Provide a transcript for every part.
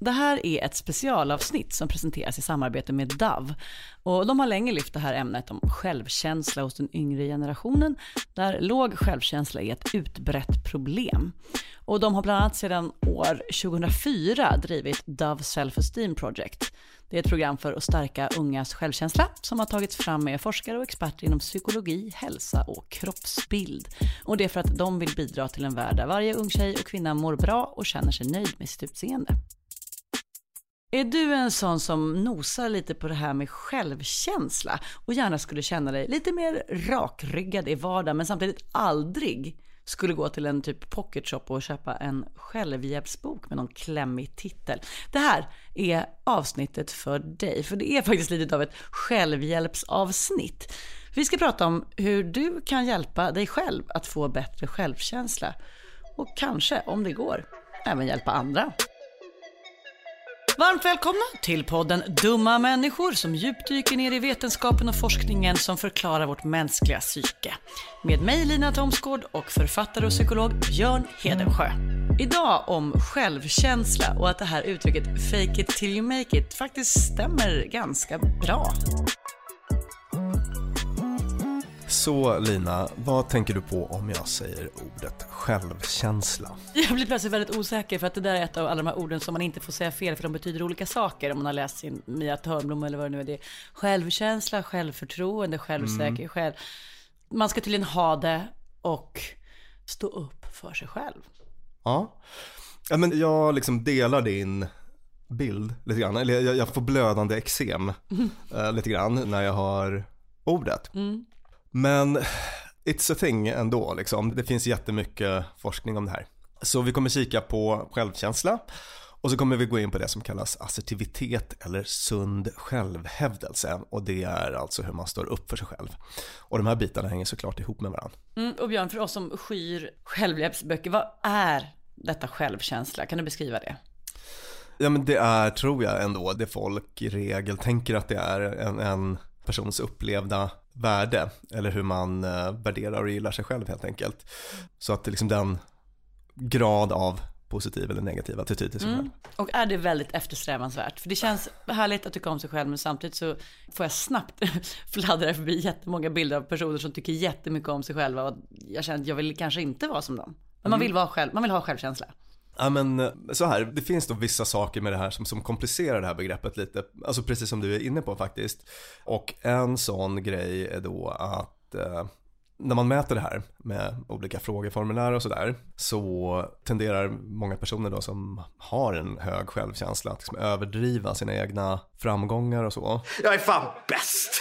Det här är ett specialavsnitt som presenteras i samarbete med Dove. Och de har länge lyft det här ämnet om självkänsla hos den yngre generationen, där låg självkänsla är ett utbrett problem. Och de har bland annat sedan år 2004 drivit Dove Self-Esteem Project. Det är ett program för att stärka ungas självkänsla som har tagits fram med forskare och experter inom psykologi, hälsa och kroppsbild. Och det är för att de vill bidra till en värld där varje ung tjej och kvinna mår bra och känner sig nöjd med sitt utseende. Är du en sån som nosar lite på det här med självkänsla och gärna skulle känna dig lite mer rakryggad i vardagen men samtidigt aldrig skulle gå till en typ pocketshop och köpa en självhjälpsbok med någon klämmig titel. Det här är avsnittet för dig, för det är faktiskt lite av ett självhjälpsavsnitt. Vi ska prata om hur du kan hjälpa dig själv att få bättre självkänsla och kanske, om det går, även hjälpa andra. Varmt välkomna till podden Dumma människor som djupdyker ner i vetenskapen och forskningen som förklarar vårt mänskliga psyke. Med mig Lina Thomsgård och författare och psykolog Björn Hedensjö. Idag om självkänsla och att det här uttrycket fake it till you make it faktiskt stämmer ganska bra. Så Lina, vad tänker du på om jag säger ordet självkänsla? Jag blir plötsligt väldigt osäker för att det där är ett av alla de här orden som man inte får säga fel för de betyder olika saker om man har läst sin Mia Törnblom eller vad det nu är. Det är självkänsla, självförtroende, självsäker, mm. själv. Man ska tydligen ha det och stå upp för sig själv. Ja, ja men jag liksom delar din bild lite grann, eller jag, jag får blödande eksem mm. äh, lite grann när jag har ordet. Mm. Men it's a thing ändå liksom. Det finns jättemycket forskning om det här. Så vi kommer kika på självkänsla och så kommer vi gå in på det som kallas assertivitet eller sund självhävdelse och det är alltså hur man står upp för sig själv. Och de här bitarna hänger såklart ihop med varandra. Mm, och Björn, för oss som skyr självhjälpsböcker, vad är detta självkänsla? Kan du beskriva det? Ja men det är, tror jag ändå, det folk i regel tänker att det är en, en persons upplevda värde eller hur man eh, värderar och gillar sig själv helt enkelt. Så att liksom den grad av positiv eller negativ attityd till sig mm. själv. Och är det väldigt eftersträvansvärt? För det känns härligt att tycka om sig själv men samtidigt så får jag snabbt fladdra förbi jättemånga bilder av personer som tycker jättemycket om sig själva och jag känner att jag vill kanske inte vara som dem. Men man mm. vill vara själv, man vill ha självkänsla. Ja men eh, så här, det finns då vissa saker med det här som, som komplicerar det här begreppet lite, alltså precis som du är inne på faktiskt. Och en sån grej är då att eh, när man mäter det här med olika frågeformulär och sådär så tenderar många personer då som har en hög självkänsla att liksom överdriva sina egna framgångar och så. Jag är fan bäst!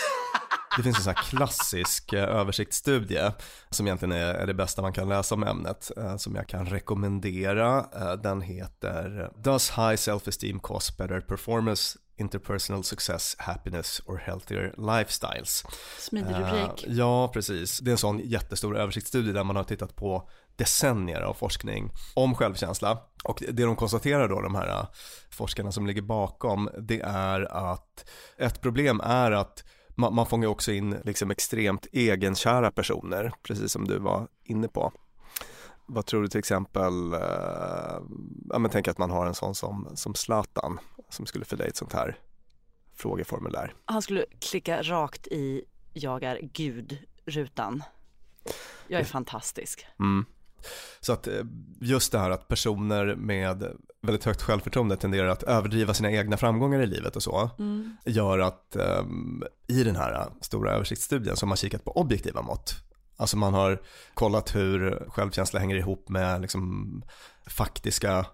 Det finns en sån klassisk eh, översiktsstudie som egentligen är det bästa man kan läsa om ämnet eh, som jag kan rekommendera. Eh, den heter Does high self-esteem cause better performance interpersonal success, happiness or healthier lifestyles. Smidig rubrik. Uh, ja, precis. Det är en sån jättestor översiktsstudie där man har tittat på decennier av forskning om självkänsla. Och det de konstaterar då, de här forskarna som ligger bakom, det är att ett problem är att man, man fångar också in liksom extremt egenkära personer, precis som du var inne på. Vad tror du till exempel, eh, ja men tänk att man har en sån som, som Zlatan som skulle fylla i ett sånt här frågeformulär. Han skulle klicka rakt i jag är gud-rutan. Jag är fantastisk. Mm. Så att eh, just det här att personer med väldigt högt självförtroende tenderar att överdriva sina egna framgångar i livet och så mm. gör att um, i den här stora översiktsstudien som har kikat på objektiva mått Alltså man har kollat hur självkänsla hänger ihop med liksom faktiska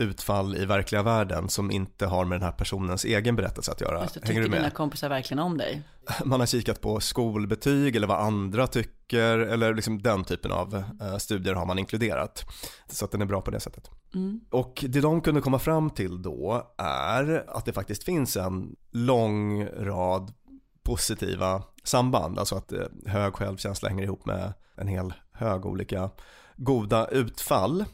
utfall i verkliga världen som inte har med den här personens egen berättelse att göra. Det, Hänger du med? dina kompisar verkligen om dig? Man har kikat på skolbetyg eller vad andra tycker eller liksom den typen av uh, studier har man inkluderat. Så att den är bra på det sättet. Mm. Och det de kunde komma fram till då är att det faktiskt finns en lång rad positiva samband, alltså att uh, hög självkänsla hänger ihop med en hel hög olika goda utfall.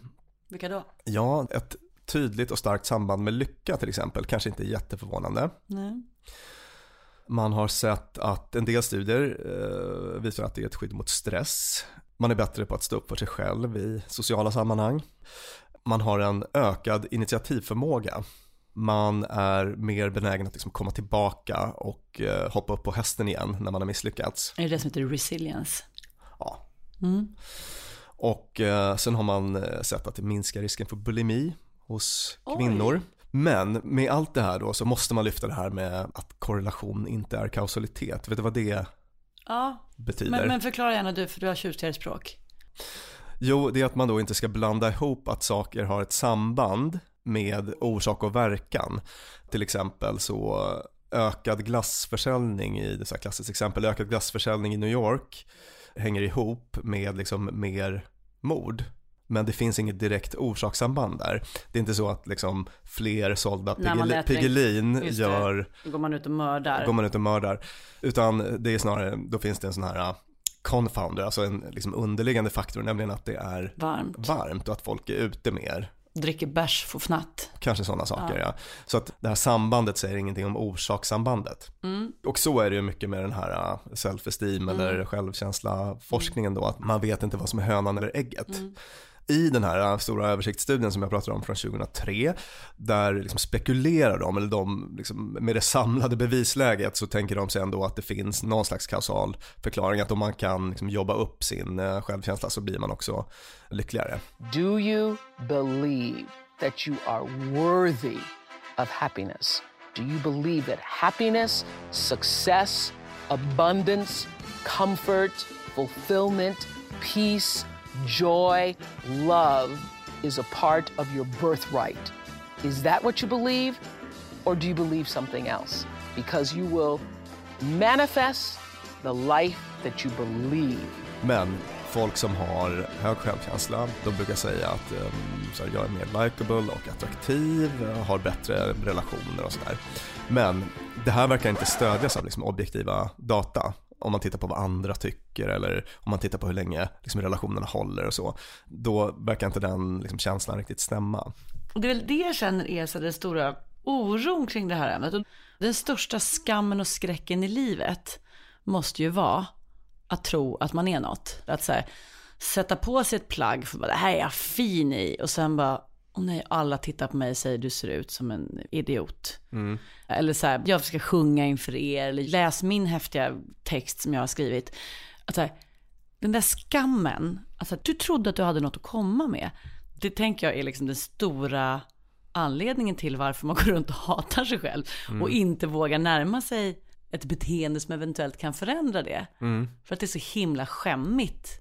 Vilka då? Ja, ett tydligt och starkt samband med lycka till exempel, kanske inte jätteförvånande. Nej. Man har sett att en del studier eh, visar att det är ett skydd mot stress. Man är bättre på att stå upp för sig själv i sociala sammanhang. Man har en ökad initiativförmåga. man är mer benägen att liksom komma tillbaka och eh, hoppa upp på hästen igen när man har misslyckats. Är det det som heter resilience? Ja. Mm. Och eh, sen har man eh, sett att det minskar risken för bulimi hos Oj. kvinnor. Men med allt det här då så måste man lyfta det här med att korrelation inte är kausalitet. Vet du vad det Ja, betyder? men, men förklara gärna du för du har tjusigare språk. Jo, det är att man då inte ska blanda ihop att saker har ett samband med orsak och verkan. Till exempel så ökad glassförsäljning i, det är klassiskt exempel, ökad glassförsäljning i New York hänger ihop med liksom mer mord. Men det finns inget direkt orsakssamband där. Det är inte så att liksom fler sålda man Piggelin, gör Då går man ut och mördar. går man ut och mördar. Utan det är snarare, då finns det en sån här uh, confounder, alltså en liksom underliggande faktor, nämligen att det är Varmt. varmt och att folk är ute mer. Dricker bärs, får fnatt. Kanske sådana saker Ja. ja. Så att det här sambandet säger ingenting om orsakssambandet. Mm. Och så är det ju mycket med den här uh, self-esteem eller självkänsla forskningen då, att man vet inte vad som är hönan eller ägget. I den här äh, stora översiktsstudien som jag pratade om från 2003, där liksom spekulerar de, eller de liksom, med det samlade bevisläget så tänker de sig ändå att det finns någon slags kausal förklaring, att om man kan liksom jobba upp sin äh, självkänsla så blir man också lyckligare. Do you believe that you are worthy of happiness? Do you believe that happiness, success, abundance, comfort, fulfillment, peace, joy, love is a part of your birthright? Is that what you believe? Or do you believe something else? Because you will manifest the life that you believe. Men folk som har hög självkänsla, de brukar säga att um, så här, jag är mer likable och attraktiv, har bättre relationer och sådär. Men det här verkar inte stödjas av liksom, objektiva data. Om man tittar på vad andra tycker eller om man tittar på hur länge liksom, relationerna håller och så. Då verkar inte den liksom, känslan riktigt stämma. Och det är väl det jag känner är så den stora oron kring det här ämnet. Och den största skammen och skräcken i livet måste ju vara att tro att man är något. Att så här, sätta på sig ett plagg för bara, det här är jag fin i. Och sen bara, åh nej, alla tittar på mig och säger du ser ut som en idiot. Eller så här, jag ska sjunga inför er, eller läs min häftiga text som jag har skrivit. Att så här, den där skammen, alltså du trodde att du hade något att komma med. Det tänker jag är liksom den stora anledningen till varför man går runt och hatar sig själv. Och inte vågar närma sig ett beteende som eventuellt kan förändra det. För att det är så himla skämmigt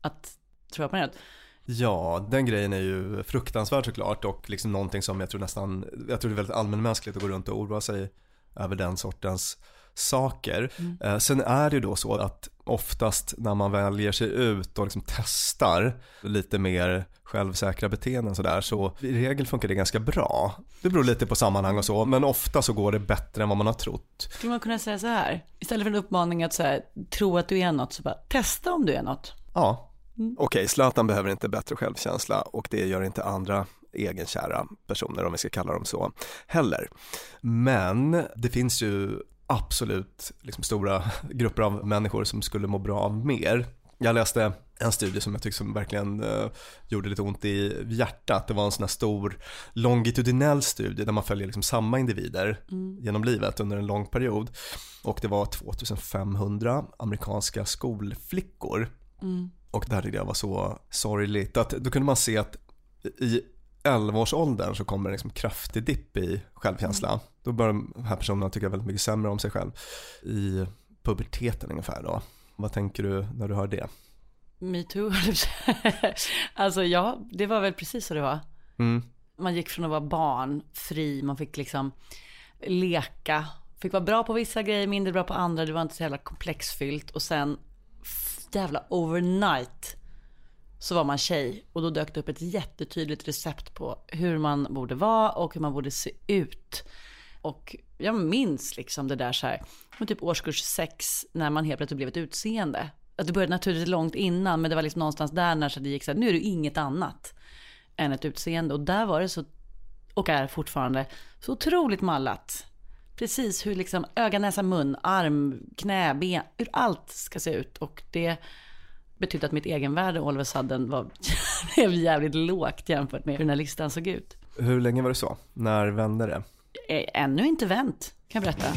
att tro att man är något. Ja, den grejen är ju fruktansvärd såklart och liksom någonting som jag tror nästan, jag tror det är väldigt allmänmänskligt att gå runt och oroa sig över den sortens saker. Eh, sen är det ju då så att oftast när man väljer sig ut och liksom testar lite mer självsäkra beteenden sådär så i regel funkar det ganska bra. Det beror lite på sammanhang och så men ofta så går det bättre än vad man har trott. Skulle man kunna säga så här? Istället för en uppmaning att så här, tro att du är något, så bara testa om du är något. Ja. Okej, Zlatan behöver inte bättre självkänsla och det gör inte andra egenkära personer, om vi ska kalla dem så, heller. Men det finns ju absolut liksom stora grupper av människor som skulle må bra av mer. Jag läste en studie som jag tycker som verkligen eh, gjorde lite ont i hjärtat. Det var en sån här stor longitudinell studie där man följer liksom samma individer genom livet under en lång period. Och det var 2500 amerikanska skolflickor och det här tyckte jag var så sorgligt att då kunde man se att i 11-årsåldern så kommer det liksom kraftig dipp i självkänsla. Då börjar de här personerna tycka väldigt mycket sämre om sig själv. I puberteten ungefär då. Vad tänker du när du hör det? Metoo, Alltså ja, det var väl precis så det var. Mm. Man gick från att vara barn, fri, man fick liksom leka. Fick vara bra på vissa grejer, mindre bra på andra. Det var inte så jävla komplexfyllt. Och sen jävla overnight så var man tjej. Och då dök det upp ett jättetydligt recept på hur man borde vara och hur man borde se ut. Och jag minns liksom det där så här, med typ årskurs sex när man helt plötsligt blev ett utseende. Att det började naturligtvis långt innan, men det var liksom någonstans där när så det gick så här, nu är du inget annat än ett utseende. Och där var det så, och är fortfarande, så otroligt mallat. Precis hur liksom öga, näsa, mun, arm, knä, ben, hur allt ska se ut. Och det betydde att mitt egenvärde all of a sudden var, blev jävligt lågt jämfört med hur den här listan såg ut. Hur länge var det så? När vände det? Eh, Ännu inte vänt, kan jag berätta.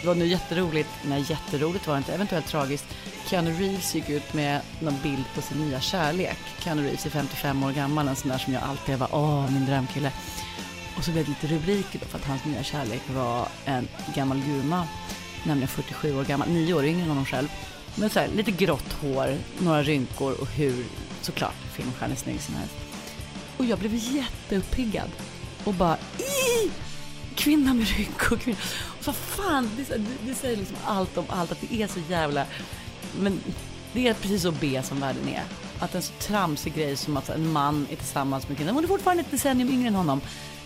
Det var nu jätteroligt, nej jätteroligt var det inte, eventuellt tragiskt. Keanu Reeves gick ut med någon bild på sin nya kärlek. Keanu Reeves är 55 år gammal, en sån där som jag alltid var, åh min drömkille. Och så blev det lite rubriker då för att hans nya kärlek var en gammal gurma, nämligen 47 år gammal, nio år yngre än honom själv. Men så här, lite grått hår, några rynkor och hur, såklart, filmstjärna snygg som helst. Och jag blev jätteuppiggad och bara, i kvinna med rynkor. Kvinna. Och vad fan, det, det säger liksom allt om allt, att det är så jävla... Men det är precis så B som världen är. Att en så tramsig grej som att en man är tillsammans med en kvinna, hon är fortfarande ett decennium yngre än honom,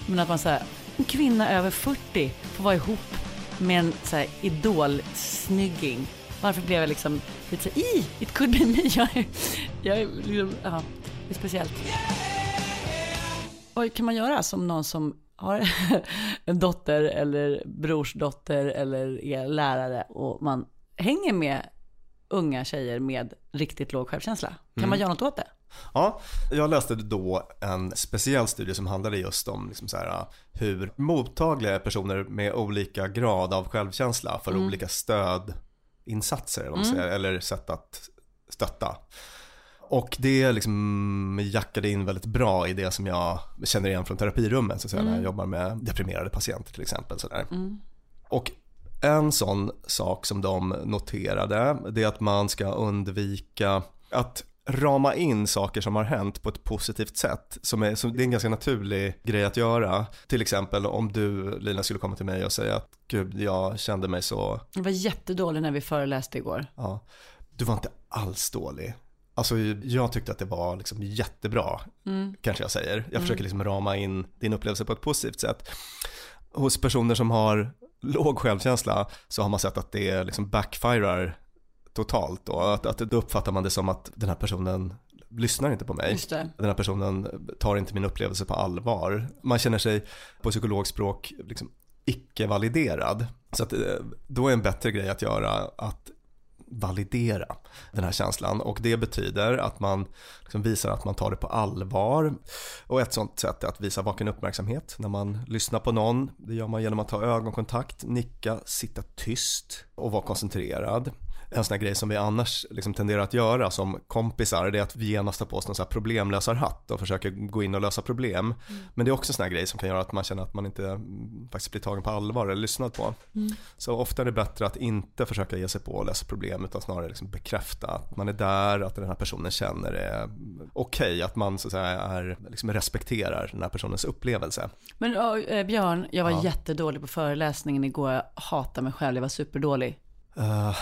men att man säger en kvinna över 40 får vara ihop med en så här idolsnygging. Varför blev jag liksom lite så här, i, it could be me. Jag är, jag är liksom, ja, det är speciellt. Vad kan man göra som någon som har en dotter eller brorsdotter eller är lärare och man hänger med unga tjejer med riktigt låg självkänsla? Kan man göra något åt det? Ja, jag läste då en speciell studie som handlade just om liksom så här, hur mottagliga personer med olika grad av självkänsla för olika stödinsatser man säger, eller sätt att stötta. Och det liksom jackade in väldigt bra i det som jag känner igen från terapirummet så att säga, när jag jobbar med deprimerade patienter till exempel. Sådär. Och en sån sak som de noterade det är att man ska undvika att rama in saker som har hänt på ett positivt sätt. Som är, som, det är en ganska naturlig grej att göra. Till exempel om du Lina skulle komma till mig och säga att gud jag kände mig så, Jag var jättedålig när vi föreläste igår. ja, du var inte alls dålig. Alltså jag tyckte att det var liksom jättebra, kanske jag säger. Jag försöker liksom rama in din upplevelse på ett positivt sätt. Hos personer som har låg självkänsla så har man sett att det liksom backfirar totalt och att, att då uppfattar man det som att den här personen lyssnar inte på mig. Den här personen tar inte min upplevelse på allvar. Man känner sig på psykologspråk liksom icke-validerad. Så att, eh, då är en bättre grej att göra att validera den här känslan och det betyder att man liksom visar att man tar det på allvar och ett sånt sätt är att visa vaken uppmärksamhet när man lyssnar på någon. Det gör man genom att ta ögonkontakt, nicka, sitta tyst och vara koncentrerad. En sån här grej som vi annars liksom tenderar att göra som kompisar det är att vi genast tar på oss någon sån här problemlösarhatt och försöker gå in och lösa problem. Men det är också en sån här grej som kan göra att man känner att man inte mm, faktiskt blir tagen på allvar eller lyssnad på. Så ofta är det bättre att inte försöka ge sig på och lösa problem utan snarare liksom bekräfta att man är där, att den här personen känner det okej, att man så att säga är, liksom respekterar den här personens upplevelse. Men eh, Björn, jag var Ja. jättedålig på föreläsningen igår. Jag hatar mig själv, jag var superdålig. Eh,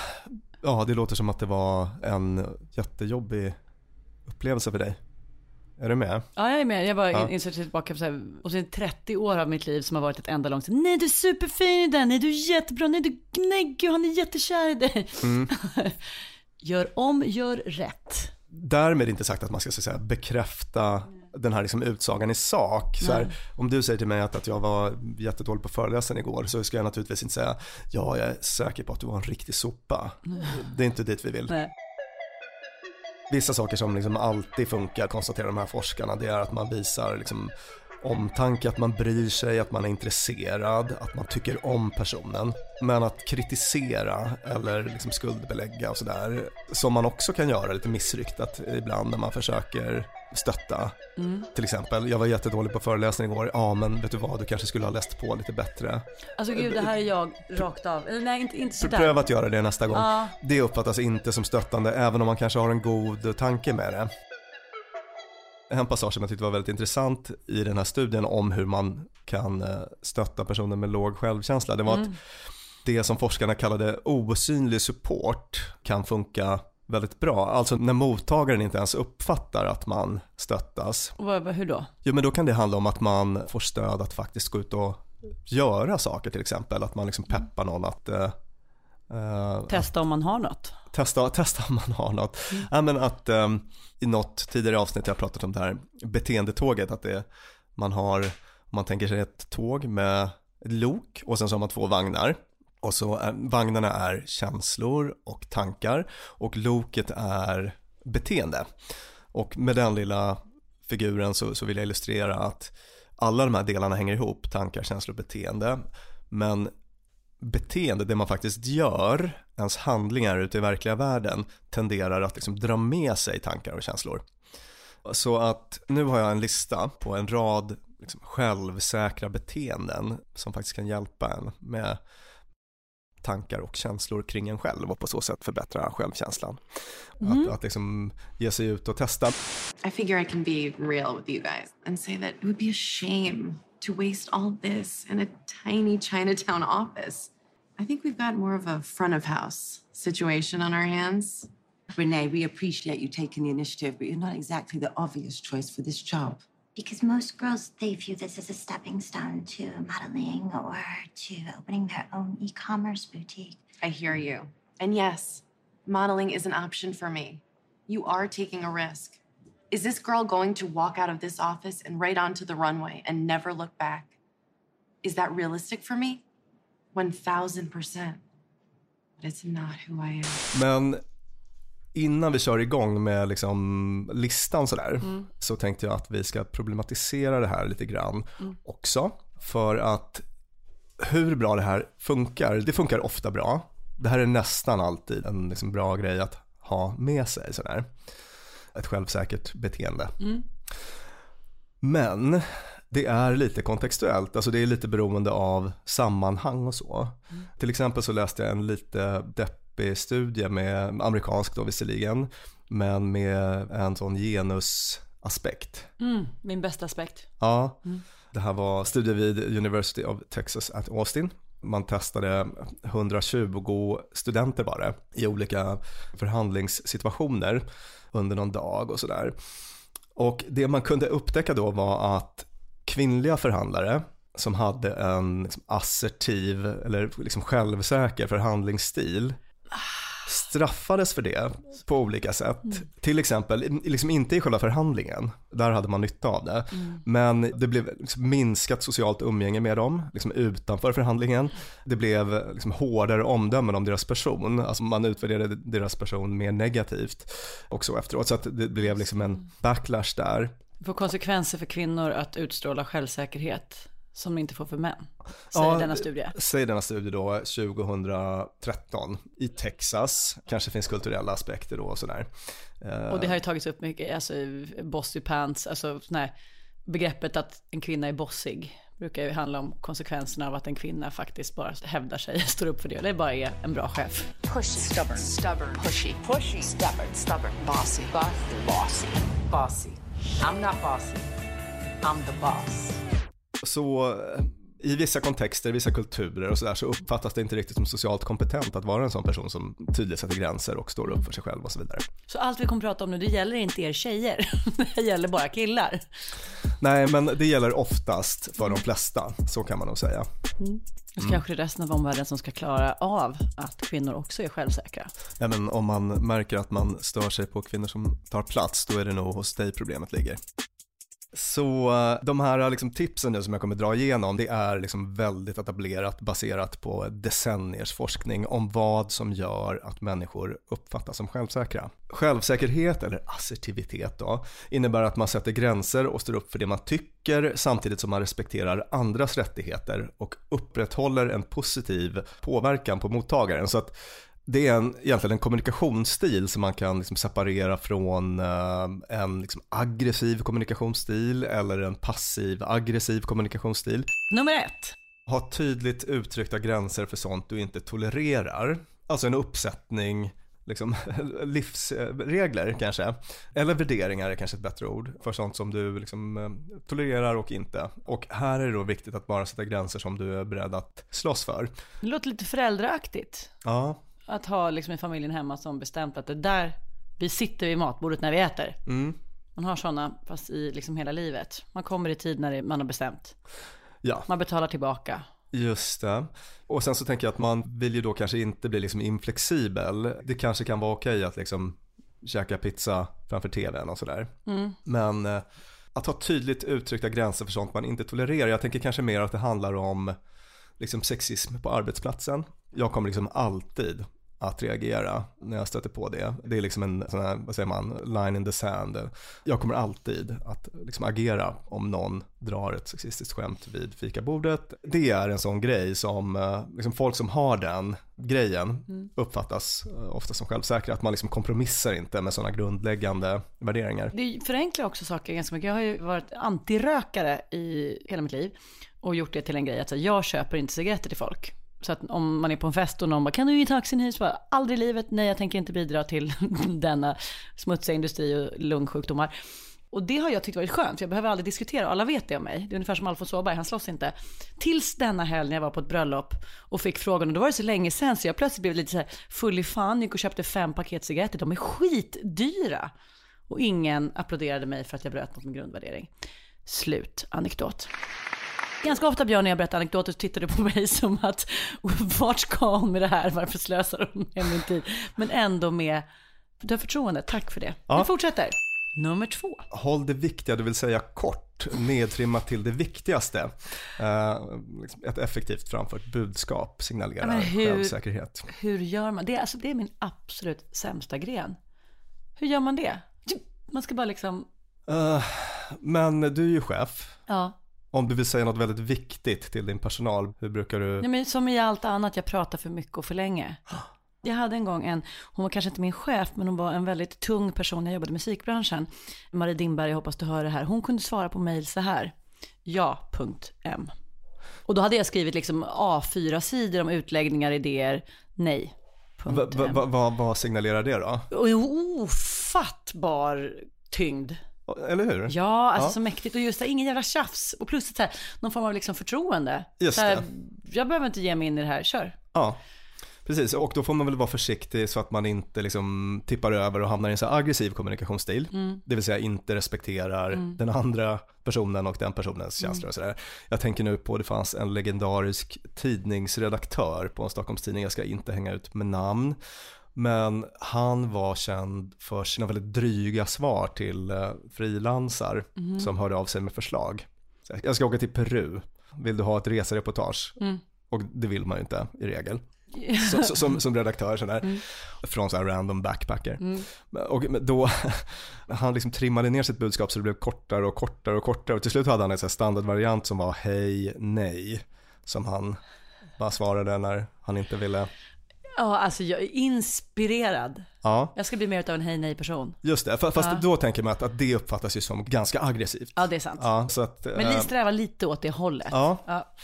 ja, det låter som att det var en jättejobbig upplevelse för dig. Är du med? Ja, jag är med. Jag bara Ja. insåg tillbaka på så här, och sen 30 år av mitt liv som har varit ett enda långt Nej, du är superfin i den. Nej, du är jättebra. Nej, du, nej gud, han är jättekär i dig. Mm. gör om, gör rätt. Därmed inte sagt att man ska så att säga, bekräfta den här liksom utsagan i sak. Så här, om du säger till mig att, att jag var jättedålig på föreläsaren igår så ska jag naturligtvis inte säga ja, jag är säker på att du var en riktig sopa. Det är inte dit vi vill. Nej. Vissa saker som liksom alltid funkar, konstaterar de här forskarna, det är att man visar liksom omtanke, att man bryr sig, att man är intresserad, att man tycker om personen. Men att kritisera eller liksom skuldbelägga och sådär, som man också kan göra lite missriktat ibland när man försöker stötta. Till exempel, jag var jättedålig på föreläsning igår, ja men vet du vad, du kanske skulle ha läst på lite bättre. Alltså gud, det här är jag rakt av. Nej, inte, inte Så sådär. pröva att göra det nästa gång. Ja. Det uppfattas inte som stöttande även om man kanske har en god tanke med det. En passage som jag tyckte var väldigt intressant i den här studien om hur man kan eh, stötta personer med låg självkänsla. Det var att det som forskarna kallade osynlig support kan funka väldigt bra. Alltså när mottagaren inte ens uppfattar att man stöttas. Hur då? Jo men då kan det handla om att man får stöd att faktiskt gå ut och göra saker till exempel. Att man liksom peppar någon att eh, eh, Testa om man har något. testa, testa om man har något. Ja, men att um, i något tidigare avsnitt jag pratat om det här beteendetåget, att det, man har, om man tänker sig ett tåg med ett lok och sen så har man två vagnar. Och så är, vagnarna är känslor och tankar och loket är beteende. Och med den lilla figuren så, så vill jag illustrera att alla de här delarna hänger ihop, tankar, känslor och beteende. Men beteende, det man faktiskt gör, ens handlingar ute i verkliga världen tenderar att liksom dra med sig tankar och känslor. Så att nu har jag en lista på en rad liksom självsäkra beteenden som faktiskt kan hjälpa en med tankar och känslor kring en själv och på så sätt förbättra självkänslan. Att, att liksom ge sig ut och testa. I figure I can be real with you guys and say that it would be a shame to waste all this in a tiny Chinatown office. I think we've got more of a front of house situation on our hands. Renee, we appreciate you taking the initiative, but you're not exactly the obvious choice for this job. Because most girls, they view this as a stepping stone to modeling or to opening their own e commerce boutique. I hear you. And yes, modeling is an option for me. You are taking a risk. Is this girl going to walk out of this office and right onto the runway and never look back? Is that realistic for me? 1000%. But it's not who I am. Men innan vi kör igång med liksom listan sådär så tänkte jag att vi ska problematisera det här lite grann också. För att hur bra det här funkar, det funkar ofta bra. Det här är nästan alltid en liksom bra grej att ha med sig sådär. Ett självsäkert beteende. Men det är lite kontextuellt, alltså det är lite beroende av sammanhang och så. Till exempel så läste jag en lite deppig studie med, amerikansk då visserligen, men med en sån genusaspekt. Mm, min bästa aspekt. Ja, det här var studie vid University of Texas at Austin. Man testade 120 studenter bara i olika förhandlingssituationer under någon dag och sådär. Och det man kunde upptäcka då var att kvinnliga förhandlare som hade en liksom assertiv eller liksom självsäker förhandlingsstil straffades för det på olika sätt. Till exempel, liksom inte i själva förhandlingen, där hade man nytta av det. Men det blev liksom minskat socialt umgänge med dem, liksom utanför förhandlingen. Det blev liksom hårdare omdömen om deras person, alltså man utvärderade deras person mer negativt också efteråt. Så att det blev liksom en backlash där. Det får konsekvenser för kvinnor att utstråla självsäkerhet som de inte får för män, säger denna studie. Säger denna studie då 2013 i Texas. Kanske finns kulturella aspekter då och sådär. Eh, Och det har ju tagits upp mycket, alltså bossy pants, alltså här, begreppet att en kvinna är bossig brukar ju handla om konsekvenserna av att en kvinna faktiskt bara hävdar sig, står upp för det, eller bara är en bra chef. Pushy. Stubborn. Stubborn. Pushy. Pushy. Stubborn. Stubborn. Bossy. Bossy. Bossy. Bossy. I'm not bossy. I'm the boss. Så eh, i vissa kontexter, vissa kulturer och sådär så uppfattas det inte riktigt som socialt kompetent att vara en sån person som tydligt sätter gränser och står upp för sig själv och så vidare. Så allt vi kommer prata om nu, det gäller inte er tjejer, det gäller bara killar. Nej, men det gäller oftast för de flesta, så kan man nog säga. Så kanske det är resten av omvärlden som ska klara av att kvinnor också är självsäkra. Ja, men om man märker att man stör sig på kvinnor som tar plats, då är det nog hos dig problemet ligger. Så eh, de här eh, liksom, tipsen nu som jag kommer dra igenom, det är liksom väldigt etablerat baserat på decenniers forskning om vad som gör att människor uppfattas som självsäkra. Självsäkerhet, eller assertivitet då, innebär att man sätter gränser och står upp för det man tycker samtidigt som man respekterar andras rättigheter och upprätthåller en positiv påverkan på mottagaren. Så att det är en, egentligen en kommunikationsstil som man kan liksom separera från eh, en liksom aggressiv kommunikationsstil eller en passiv aggressiv kommunikationsstil. Nummer ett. Ha tydligt uttryckta gränser för sånt du inte tolererar. Alltså en uppsättning liksom, livsregler kanske. Eller värderingar är kanske ett bättre ord för sånt som du liksom, eh, tolererar och inte. Och här är det då viktigt att bara sätta gränser som du är beredd att slåss för. Det låter lite föräldraaktigt. Ja, Att ha liksom i familjen hemma som bestämt att det där, vi sitter vid matbordet när vi äter. Man har sådana fast i liksom hela livet. Man kommer i tid när det, man har bestämt. ja. Man betalar tillbaka. Just det. Och sen så tänker jag att man vill ju då kanske inte bli liksom inflexibel. Det kanske kan vara okej att liksom käka pizza framför tvn och sådär. Men eh, att ha tydligt uttryckta gränser för sånt man inte tolererar. Jag tänker kanske mer att det handlar om liksom sexism på arbetsplatsen. Jag kommer liksom alltid att reagera när jag stöter på det. Det är liksom en sån här, vad säger man, line in the sand. Jag kommer alltid att liksom agera om någon drar ett sexistiskt skämt vid fikabordet. Det är en sån grej som, eh, liksom folk som har den grejen uppfattas eh, ofta som självsäkra. Att man liksom kompromissar inte med sådana grundläggande värderingar. Det förenklar också saker ganska mycket. Jag har ju varit antirökare i hela mitt liv och gjort det till en grej att jag köper inte cigaretter till folk. Så att om man är på en fest och någon bara, kan du ge taxin hit? Så bara, aldrig i livet, nej jag tänker inte bidra till denna smutsiga industri och lungsjukdomar. Och det har jag tyckt varit skönt, för jag behöver aldrig diskutera, alla vet det om mig. Det är ungefär som Alfons Åberg, han slåss inte. Tills denna helg när jag var på ett bröllop och fick frågan, och då var det så länge sen så jag plötsligt blev lite så här full i fan, gick och köpte fem paket cigaretter, de är skitdyra. Och ingen applåderade mig för att jag bröt mot min grundvärdering. Slut anekdot. Ganska ofta Björn när jag berättar anekdoter så tittar du på mig som att vart ska hon med det här, varför slösar hon med min tid? Men ändå med, du har förtroende, tack för det. Ja. Vi fortsätter. Nummer två. Håll det viktiga, det vill säga kort, nedtrimmat till det viktigaste. Eh, liksom ett effektivt framfört budskap signalerar men hur- självsäkerhet. Hur gör man? Det är, alltså, det är min absolut sämsta gren. Hur gör man det? Man ska bara liksom, Eh, men du är ju chef. ja. Om du vill säga något väldigt viktigt till din personal, hur brukar du? Nej, men som i allt annat, jag pratar för mycket och för länge. Jag hade en gång en, hon var kanske inte min chef, men hon var en väldigt tung person när jag jobbade i musikbranschen. Marie Dimberg, jag hoppas du hör det här. Hon kunde svara på mejl så här. Ja, punkt M. Och då hade jag skrivit liksom A4-sidor om utläggningar, idéer. Nej, Va, punkt va, va, va, vad signalerar det då? Ofattbar tyngd. Eller hur? Ja, alltså Ja. så mäktigt. Och just det, ingen jävla tjafs. Och plus här, någon form av liksom förtroende. Just så här, det. Jag behöver inte ge mig in i det här, kör. Ja, precis. Och då får man väl vara försiktig så att man inte liksom tippar över och hamnar i en så aggressiv kommunikationsstil. Mm. Det vill säga inte respekterar den andra personen och den personens Mm. känslor och sådär. Jag tänker nu på, det fanns en legendarisk tidningsredaktör på en Stockholmstidning, jag ska inte hänga ut med namn. Men han var känd för sina väldigt dryga svar till eh, frilansar Mhm. som hörde av sig med förslag. Jag ska åka till Peru, vill du ha ett resereportage? Mm. Och det vill man ju inte i regel. Så, så, som, som redaktör sådär, Mm. från så här random backpacker. Och då, han liksom trimmade ner sitt budskap så det blev kortare och kortare och kortare. Och till slut hade han en standardvariant som var hej, nej. Som han bara svarade när han inte ville. Ja, alltså jag är inspirerad. Ja, Jag ska bli mer av en hej nej person. just det. Fa- Fast Ja. då tänker man att, att det uppfattas ju som ganska aggressivt. Ja, det är sant. Ja, så att, Men eh, ni strävar lite åt det hållet. ja, Ja.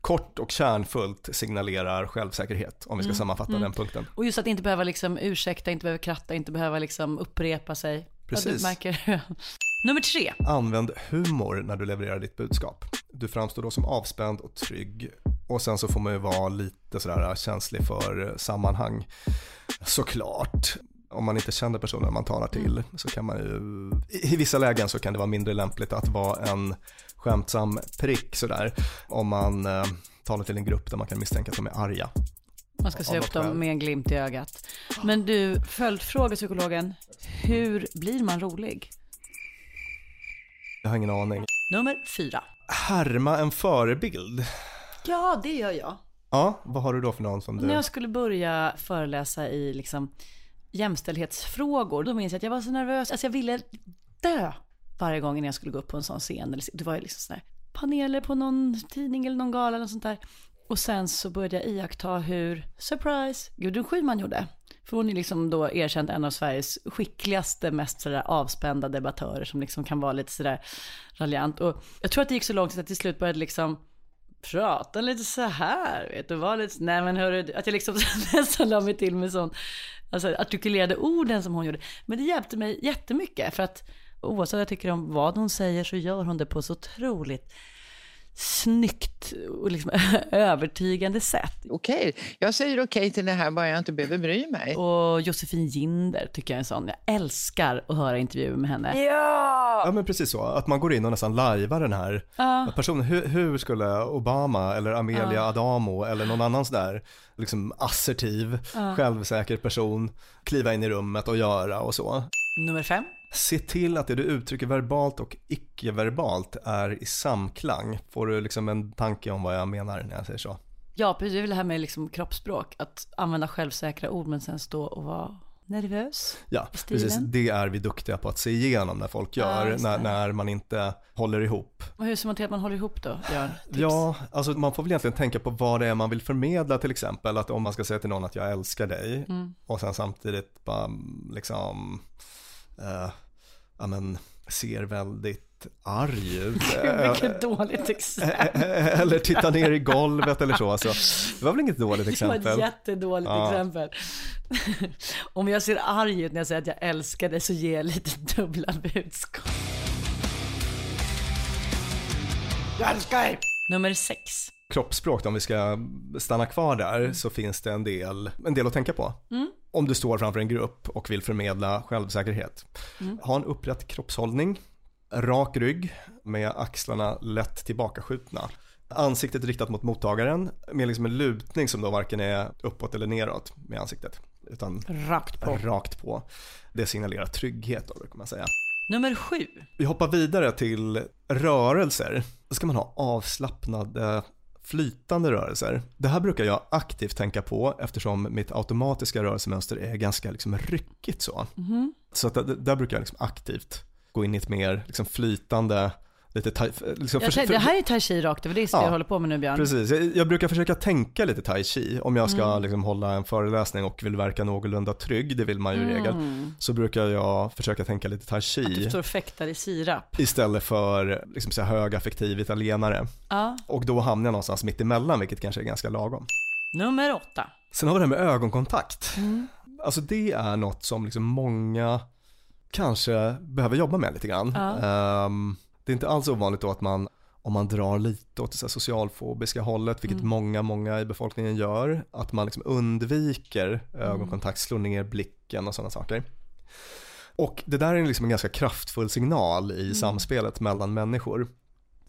kort och kärnfullt signalerar självsäkerhet om vi Mm. ska sammanfatta den punkten. Och just att inte behöva liksom ursäkta, inte behöva kratta, inte behöva liksom upprepa sig. Precis. märker. Nummer tre. Använd humor när du levererar ditt budskap. Du framstår då som avspänd och trygg. Och sen så får man ju vara lite sådär känslig för sammanhang. Såklart. Om man inte känner personen man talar till så kan man ju, i vissa lägen så kan det vara mindre lämpligt att vara en skämtsam prick sådär. Om man eh, talar till en grupp där man kan misstänka att de är arga. Man ska se upp dem med en glimt i ögat. Men du, följdfråga psykologen. Hur blir man rolig? Jag har ingen aning. Nummer fyra. Härma en förebild. Ja, det gör jag. Ja, vad har du då för någon som du... När jag skulle börja föreläsa i liksom jämställdhetsfrågor, då minns jag att jag var så nervös. Alltså jag ville dö varje gång innan jag skulle gå upp på en sån scen. Eller- Det var ju liksom sådana här paneler på någon tidning eller någon gala eller sånt där. Och sen så började jag iaktta hur, surprise, Gudrun Schyman gjorde. För hon är liksom då erkänd en av Sveriges skickligaste, mest sådär avspända debattörer som liksom kan vara lite sådär raljant. Och jag tror att det gick så långt att jag till slut började liksom prata lite så här, vet du, var lite, nej men hörru, att jag liksom nästan la mig till med sån, alltså artikulerade orden som hon gjorde. Men det hjälpte mig jättemycket för att oavsett vad jag tycker om vad hon säger så gör hon det på så otroligt snyggt och liksom övertygande sätt. Okej, jag säger okej till det här bara jag inte behöver bry mig. Och Josefin Ginder tycker jag är en sån, jag älskar att höra intervjuer med henne. Ja men precis så, att man går in och nästan lajvar den här personen. Hur, hur skulle Obama eller Amelia Adamo eller någon annan sådär liksom assertiv, självsäker person kliva in i rummet och göra och så. Nummer fem. Se till att det du uttrycker verbalt och icke-verbalt är i samklang. Får du liksom en tanke om vad jag menar när jag säger så? Ja, precis. Det är väl det här med liksom kroppsspråk. Att använda självsäkra ord men sen stå och vara nervös. Ja, precis. Det är vi duktiga på att se igenom när folk Ja, gör, just när, när man inte håller ihop. Och hur ser man till att man håller ihop då, Björn? Tips. Ja, alltså man får väl egentligen tänka på vad det är man vill förmedla till exempel. Att om man ska säga till någon att jag älskar dig Mm. och sen samtidigt bara liksom, eh, ja men ser väldigt arg ut. Gud, vilket dåligt exempel. eller titta ner i golvet eller så. Alltså, det var väl inget dåligt Det var exempel. ett jättedåligt Ja. exempel. Om jag ser arg ut när jag säger att jag älskar dig så ger jag lite dubbla budskap. Jag älskar dig! Nummer sex. Kroppsspråk, om vi ska stanna kvar där, så finns det en del, en del att tänka på. Mm. Om du står framför en grupp och vill förmedla självsäkerhet. Mm. Ha en upprätt kroppshållning, rak rygg med axlarna lätt tillbakaskjutna. Ansiktet riktat mot mottagaren med liksom en lutning som då varken är uppåt eller neråt med ansiktet. Utan Rakt på. rakt på. Det signalerar trygghet då brukar man säga. Nummer sju. Vi hoppar vidare till rörelser. Då ska man ha avslappnade flytande rörelser. Det här brukar jag aktivt tänka på eftersom mitt automatiska rörelsemönster är ganska liksom ryckigt så. Mhm. Så att det- där brukar jag liksom aktivt gå in i ett mer liksom flytande, lite tai, liksom för- det här är tai chi rakt över, det är det Ja. jag håller på med nu Björn. Precis, jag, jag brukar försöka tänka lite tai chi om jag ska Mm. liksom hålla en föreläsning och vill verka någorlunda trygg, det vill man ju i regel. Mm. Så brukar jag försöka tänka lite tai Att du chi står och fäktar i sirap. istället för liksom så här högaffektiv italienare. Ja. Och då hamnar jag någonstans mitt emellan, vilket kanske är ganska lagom. Nummer åtta. Sen har vi det här med ögonkontakt. Mm. Alltså det är något som liksom många kanske behöver jobba med lite grann. Ja. Ehm, det är inte alls ovanligt då att man, om man drar lite åt det socialfobiska hållet, vilket Mm. många, många i befolkningen gör, att man liksom undviker Mm. ögonkontakt, slår ner blicken och sådana saker. Och det där är liksom en ganska kraftfull signal i Mm. samspelet mellan människor.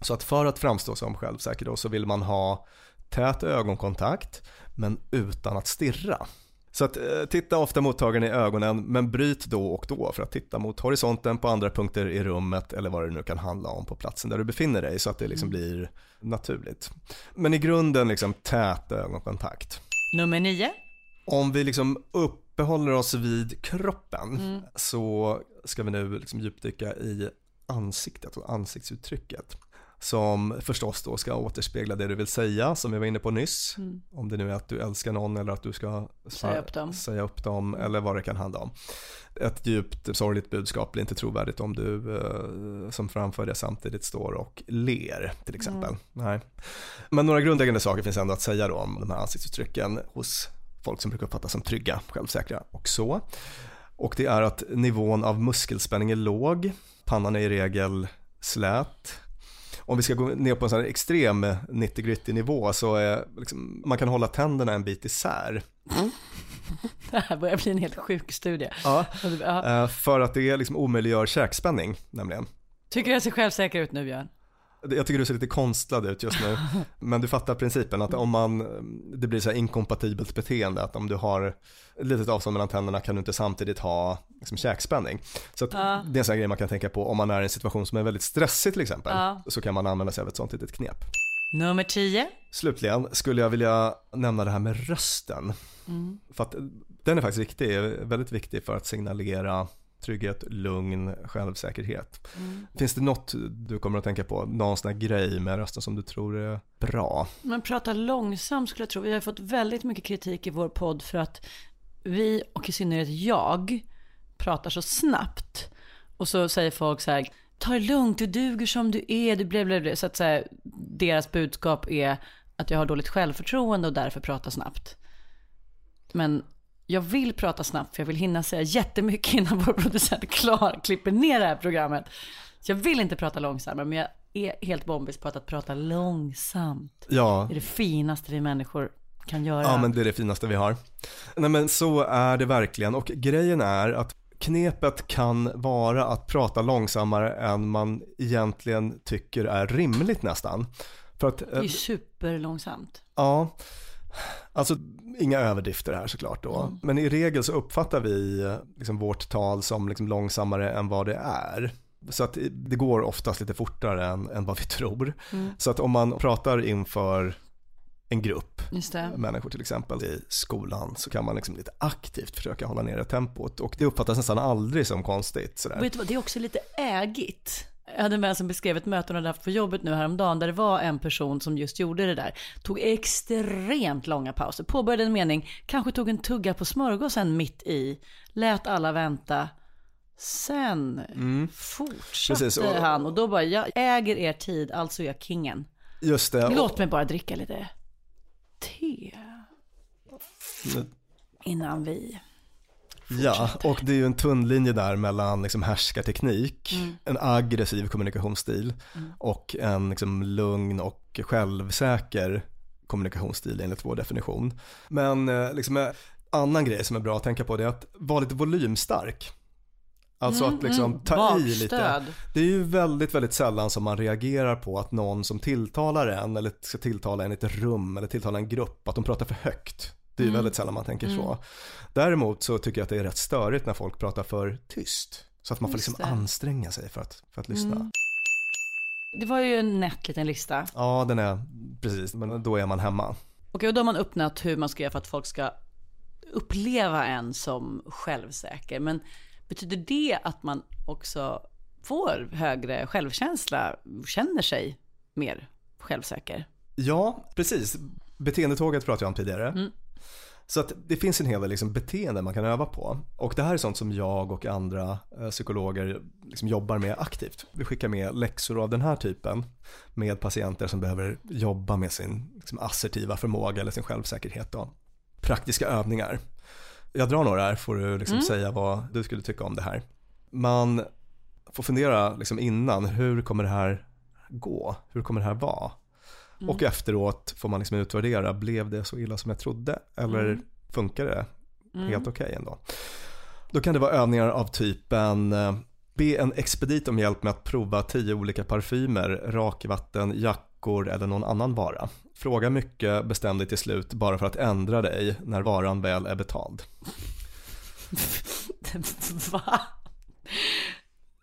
Så att för att framstå som självsäker då så vill man ha tät ögonkontakt men utan att stirra. Så att eh, titta ofta mottagaren i ögonen men bryt då och då för att titta mot horisonten på andra punkter i rummet eller vad det nu kan handla om på platsen där du befinner dig så att det liksom blir naturligt. Men i grunden liksom tät ögonkontakt. Nummer nio. Om vi liksom uppehåller oss vid kroppen Mm. så ska vi nu liksom djupdyka i ansiktet och ansiktsuttrycket. Som förstås då ska återspegla det du vill säga som vi var inne på nyss. Mm. Om det nu är att du älskar någon eller att du ska Säga upp dem. säga upp dem eller vad det kan handla om. Ett djupt sorgligt budskap blir inte trovärdigt om du eh, som framför det samtidigt står och ler till exempel. Mm. Nej. Men några grundläggande saker finns ändå att säga då om de här ansiktsuttrycken hos folk som brukar uppfattas som trygga, självsäkra och så. Och det är att nivån av muskelspänning är låg, pannan är i regel slät. Om vi ska gå ner på en sån här extrem 90-gritty nivå så är liksom, man kan hålla tänderna en bit isär. Det här börjar bli en helt sjuk studie. Ja. Ja. Eh, För att det liksom omöjliggör käkspänning nämligen. Tycker jag ser självsäker ut nu Björn? Jag tycker du ser lite konstlad ut just nu. Men du fattar principen att om man, det blir så här inkompatibelt beteende att om du har ett litet avstånd mellan tänderna kan du inte samtidigt ha liksom käkspänning. Så att Ja. det är en sån grej man kan tänka på om man är i en situation som är väldigt stressig till exempel. Ja. Så kan man använda sig av ett sånt litet knep. Nummer tio. Slutligen skulle jag vilja nämna det här med rösten. Mm. För att den är faktiskt viktig, väldigt viktig för att signalera trygghet, lugn, självsäkerhet. Mm. Finns det något du kommer att tänka på, någon sån här grej med rösten som du tror är bra? Men prata långsamt skulle jag tro. Vi har fått väldigt mycket kritik i vår podd för att vi, och i synnerhet jag, pratar så snabbt. Och så säger folk så här, ta det lugnt, du duger som du är, du blev, blev. Så att så här, deras budskap är att jag har dåligt självförtroende och därför pratar snabbt. Men jag vill prata snabbt för jag vill hinna säga jättemycket innan vår producent klar klipper ner det här programmet. Så jag vill inte prata långsammare, men jag är helt bombis på att, att prata långsamt. Ja. Det är det finaste vi människor kan göra. Ja men det är det finaste vi har. Nej men så är det verkligen och grejen är att knepet kan vara att prata långsammare än man egentligen tycker är rimligt nästan. För att, Det är superlångsamt. Ja, alltså inga överdrifter här såklart då. Mm. Men i regel så uppfattar vi liksom vårt tal som liksom långsammare än vad det är. Så att det går oftast lite fortare än, än vad vi tror. Mm. Så att om man pratar inför en grupp människor till exempel i skolan så kan man liksom lite aktivt försöka hålla nere tempot och det uppfattas nästan aldrig som konstigt. Sådär. Vet du vad, det är också lite ägigt. Jag hade en vän som beskrev ett möte hon hade haft på jobbet nu häromdagen där det var en person som just gjorde det där. Tog extremt långa pauser, påbörjade en mening, kanske tog en tugga på smörgåsen mitt i, lät alla vänta. Sen fortsatte Precis, och- han och då bara, jag äger er tid, alltså är jag kingen. Just det. Låt mig bara dricka lite te innan vi... Ja, och det är ju en tunnlinje där mellan liksom härskarteknik, en aggressiv kommunikationsstil och en liksom lugn och självsäker kommunikationsstil enligt vår definition. Men eh, liksom en annan grej som är bra att tänka på det är att vara lite volymstark. Alltså att liksom ta i lite. Bakstöd. Det är ju väldigt, väldigt sällan som man reagerar på att någon som tilltalar en eller ska tilltala en i ett rum eller tilltala en grupp, att de pratar för högt. Det är Mm. väldigt sällan man tänker så. Däremot så tycker jag att det är rätt störigt när folk pratar för tyst. Så att man får liksom det. Mm. anstränga sig för att, för att lyssna. Det var ju en nätt liten lista. Ja, den är, precis, men då är man hemma. Okej, och då har man öppnat hur man ska göra för att folk ska uppleva en som självsäker. Men betyder det att man också får högre självkänsla, känner sig mer självsäker? Ja, precis. Beteendetåget pratade jag om tidigare. Mm. Så att det finns en hel del liksom beteende man kan öva på. Och det här är sånt som jag och andra eh, psykologer liksom jobbar med aktivt. Vi skickar med läxor av den här typen med patienter som behöver jobba med sin liksom, assertiva förmåga eller sin självsäkerhet. Då. Praktiska övningar. Jag drar några här får du liksom säga vad du skulle tycka om det här. Man får fundera liksom innan, hur kommer det här gå? Hur kommer det här vara? Och efteråt får man liksom utvärdera, blev det så illa som jag trodde? Eller funkar det helt okej ändå? Då kan det vara övningar av typen eh, Be en expedit om hjälp med att prova tio olika parfymer, rakvatten, jackor eller någon annan vara. Fråga mycket, bestäm dig till slut bara för att ändra dig när varan väl är betald. Va?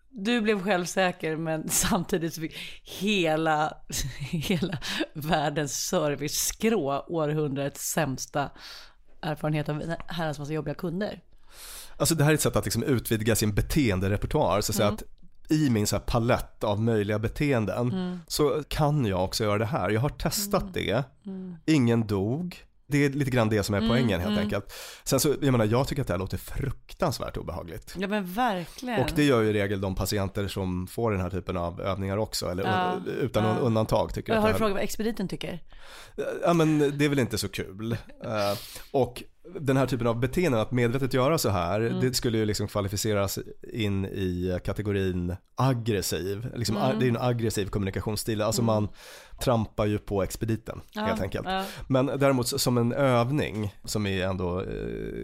Du blev självsäker men samtidigt så fick hela, hela världens serviceskrå århundradets sämsta erfarenhet av herrans massa jobbiga kunder. Alltså det här är ett sätt att liksom utvidga sin beteenderepertoar. Så att, säga att i min så här palett av möjliga beteenden så kan jag också göra det här. Jag har testat det, ingen dog. Det är lite grann det som är poängen helt enkelt. Sen så, jag menar, jag tycker att det här låter fruktansvärt obehagligt. Ja men verkligen. Och det gör ju i regel de patienter som får den här typen av övningar också, eller Ja, utan någon ja. undantag tycker att Har du frågat vad expediten tycker? Ja men det är väl inte så kul. Eh, och den här typen av beteenden, att medvetet göra så här, det skulle ju liksom kvalificeras in i kategorin aggressiv. Liksom, a- Det är en aggressiv kommunikationsstil, alltså man trampar ju på expediten helt enkelt. ja. Men däremot som en övning som i ändå eh,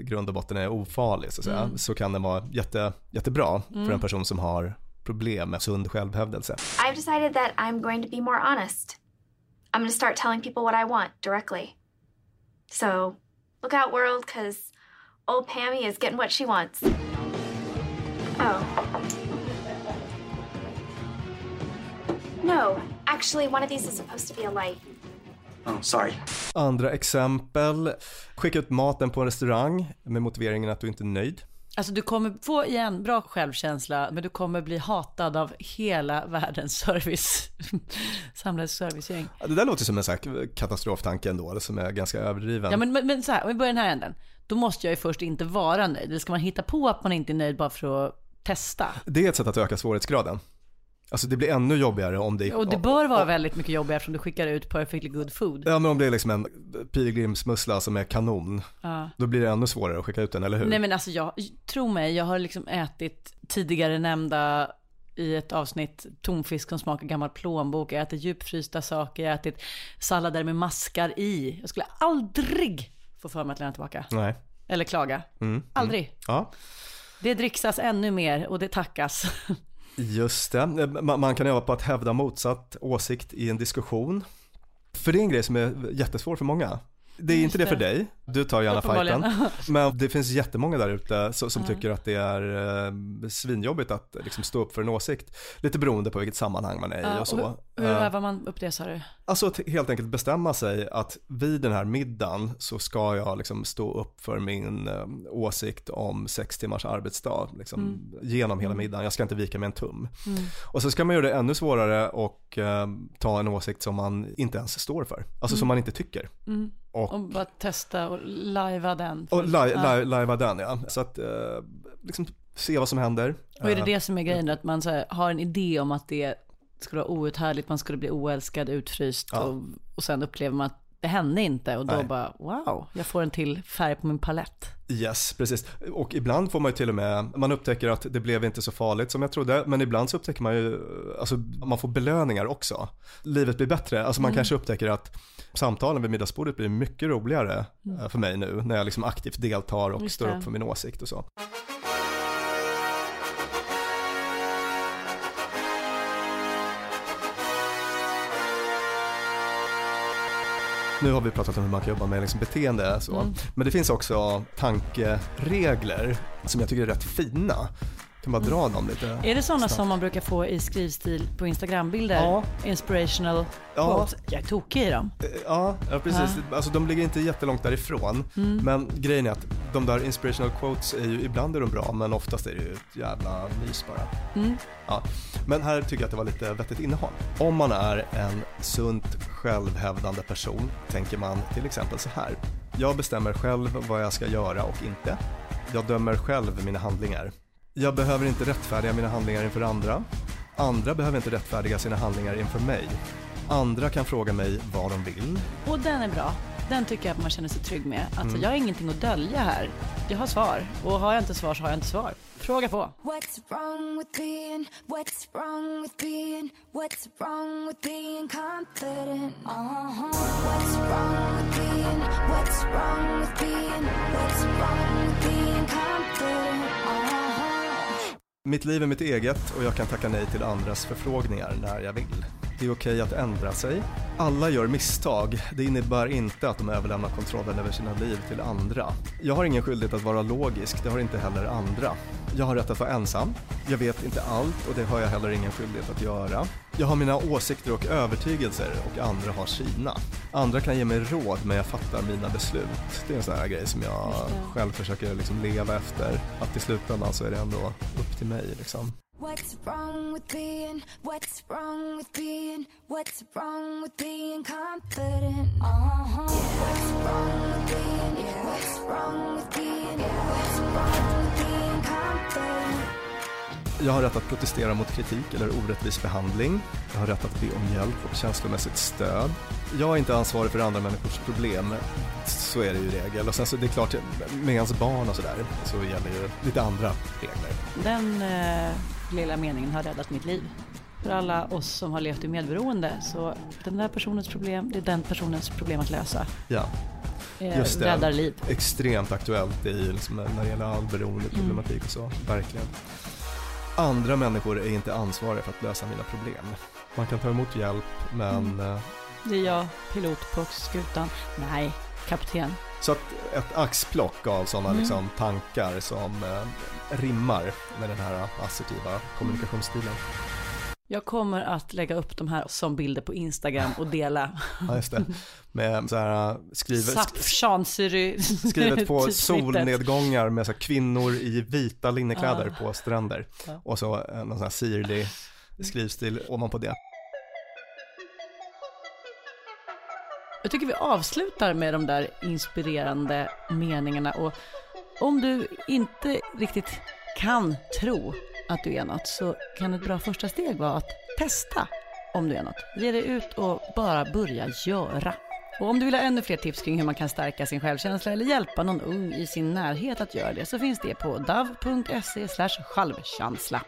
grund och botten är ofarlig så, att säga, så kan den vara jätte, jättebra för en person som har problem med sund självhävdelse. I've decided that I'm going to be more honest. I'm going to start telling people what I want directly. So, look out, world, because old Pammy is getting what she wants. Oh. No, actually, one of these is supposed to be a light. Oh, sorry. Andra exempel, skicka ut maten på en restaurang med motiveringen att du inte är nöjd. Alltså du kommer få igen bra självkänsla, men du kommer bli hatad av hela världens service, samlades servicegäng. Ja, Det där låter som en sån katastroftanke ändå, som är ganska överdriven. Ja men, men, men så här, om vi börjar den här änden. Då måste jag ju först inte vara nöjd. Eller ska man hitta på att man inte är nöjd bara för att testa? Det är ett sätt att öka svårighetsgraden. Alltså det blir ännu jobbigare om det Och det bör vara väldigt mycket jobbigare eftersom du skickar ut perfectly good food. Ja men om det är liksom en pilgrimsmussla som är kanon, Ja. då blir det ännu svårare att skicka ut den, eller hur? Nej men alltså jag, tro mig, jag har liksom ätit tidigare nämnda i ett avsnitt tonfisk som smakar gammal plånbok, jag ätit djupfrysta saker, jag har ätit sallader med maskar i. Jag skulle aldrig få för mig att lämna tillbaka. Nej. Eller klaga. Aldrig. Ja, Det dricksas ännu mer och det tackas. just det. Man man kan öva på att hävda motsatt åsikt i en diskussion. För det är en grej som är jättesvår för många. Det är inte det Just för dig, Du tar gärna fighten. Men det finns jättemånga där ute som, som tycker att det är eh, svinjobbigt att liksom, stå upp för en åsikt. Lite beroende på vilket sammanhang man är i och så. Hur, hur Eh, övar man upp det sa du? Alltså att helt enkelt bestämma sig att vid den här middagen så ska jag liksom stå upp för min eh, åsikt om sex timmars arbetsdag liksom, Mm. genom hela Mm. middagen. Jag ska inte vika med en tum. Mm. Och så ska man göra det ännu svårare och eh, ta en åsikt som man inte ens står för. Alltså som Mm. man inte tycker. Mm. Och- Och, bara testa och lajva den. Och lajva den ja. Så att eh, liksom se vad som händer. Och är det Eh, det som är grejen, att man så här, har en idé om att det skulle vara outhärdligt, man skulle bli oälskad, utfryst Ja. och, och sen upplever man att det hände inte och då Nej. bara wow, jag får en till färg på min palett. Yes, precis. Och ibland får man ju till och med, man upptäcker att det blev inte så farligt som jag trodde, men ibland så upptäcker man ju, alltså man får belöningar också. Livet blir bättre, alltså man Mm. kanske upptäcker att samtalen vid middagsbordet blir mycket roligare Mm. eh, för mig nu när jag liksom aktivt deltar och Just står det. upp för min åsikt och så. Nu har vi pratat om hur man kan jobba med liksom beteende så. Mm. Men det finns också tankeregler som jag tycker är rätt fina. Kan bara dra dem lite. Är det sådana som man brukar få i skrivstil på Instagrambilder? Ja. Inspirational Ja. quotes? Jag är tokig i dem. Ja, ja precis. Alltså de ligger inte jättelångt därifrån. Mm. Men grejen är att de där inspirational quotes är ju, ibland är de bra men oftast är det ju ett jävla mys bara. Mm. Ja. Men här tycker jag att det var lite vettigt innehåll. Om man är en sunt självhävdande person tänker man till exempel så här. Jag bestämmer själv vad jag ska göra och inte. Jag dömer själv mina handlingar. Jag behöver inte rättfärdiga mina handlingar inför andra. Andra behöver inte rättfärdiga sina handlingar inför mig. Andra kan fråga mig vad de vill. Och den är bra. Den tycker jag att man känner sig trygg med. Alltså Mm. jag har ingenting att dölja här. Jag har svar. Och har jag inte svar så har jag inte svar. Fråga på. What's wrong with being? What's wrong with being? What's wrong with being confident? Uh-huh. What's wrong with being? What's wrong with being? What's wrong with being confident? Uh-huh. Mitt liv är mitt eget och jag kan tacka nej till andras förfrågningar när jag vill. Det är okej att ändra sig. Alla gör misstag. Det innebär inte att de överlämnar kontrollen över sina liv till andra. Jag har ingen skyldighet att vara logisk, det har inte heller andra. Jag har rätt att vara ensam. Jag vet inte allt och det har jag heller ingen skyldighet att göra. Jag har mina åsikter och övertygelser och andra har sina. Andra kan ge mig råd men jag fattar mina beslut. Det är en sån här grej som jag själv försöker liksom leva efter. Att i slutändan så är det ändå upp till mig liksom. What's wrong with being? What's wrong with being? What's wrong with being confident? Uh-huh. What's wrong with being? What's wrong with being? What's wrong with being confident? Jag har rätt att protestera mot kritik eller orättvis behandling. Jag har rätt att be om hjälp och känslomässigt stöd. Jag är inte ansvarig för andra människors problem. Så är det ju i regel. Och sen så det är klart, med ens barn och sådär så gäller ju lite andra regler. Den eh, lilla meningen har räddat mitt liv. För alla oss som har levt i medberoende så den där personens problem, det är den personens problem att lösa. Ja. Eh, Just det. räddar liv. Extremt aktuellt i, liksom, när det gäller all beroendeproblematik och så. Verkligen. Andra människor är inte ansvariga för att lösa mina problem. Man kan ta emot hjälp men eh, Det är jag, pilot på skutan. Nej, kapten. Så att ett axplock av sådana Mm. liksom, tankar som eh, rimmar med den här assertiva kommunikationsstilen. Jag kommer att lägga upp de här som bilder på Instagram och dela. Ja, just det. Med så här skrivet, Sapchansuri. skrivet på solnedgångar med så här kvinnor i vita linnekläder Ja. på stränder. Ja. Och så eh, någon sån här sirlig skrivstil ovanpå det. Jag tycker vi avslutar med de där inspirerande meningarna och om du inte riktigt kan tro att du är något så kan ett bra första steg vara att testa om du är något. Ge dig ut och bara börja göra. Och om du vill ha ännu fler tips kring hur man kan stärka sin självkänsla eller hjälpa någon ung i sin närhet att göra det så finns det på dav.se självkänsla.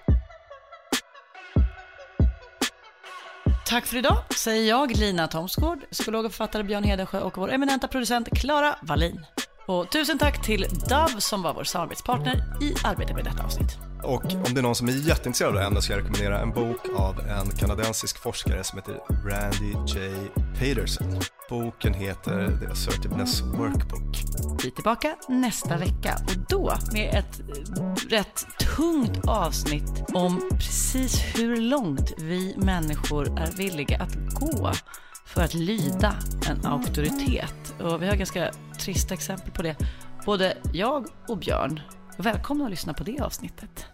Tack för idag, säger jag, Lina Thomsgård, psykolog och författare Björn Hedensjö och vår eminenta producent Klara Wallin. Och tusen tack till Dove som var vår samarbetspartner i arbetet med detta avsnitt. Och om det är någon som är jätteintresserad av det här ämnet så jag rekommendera en bok av en kanadensisk forskare som heter Randy J. Paterson. Boken heter The Assertiveness Workbook. Vi är tillbaka nästa vecka och då med ett rätt tungt avsnitt om precis hur långt vi människor är villiga att gå för att lyda en auktoritet. Och vi har ganska trista exempel på det. Både jag och Björn. Välkomna att lyssna på det avsnittet.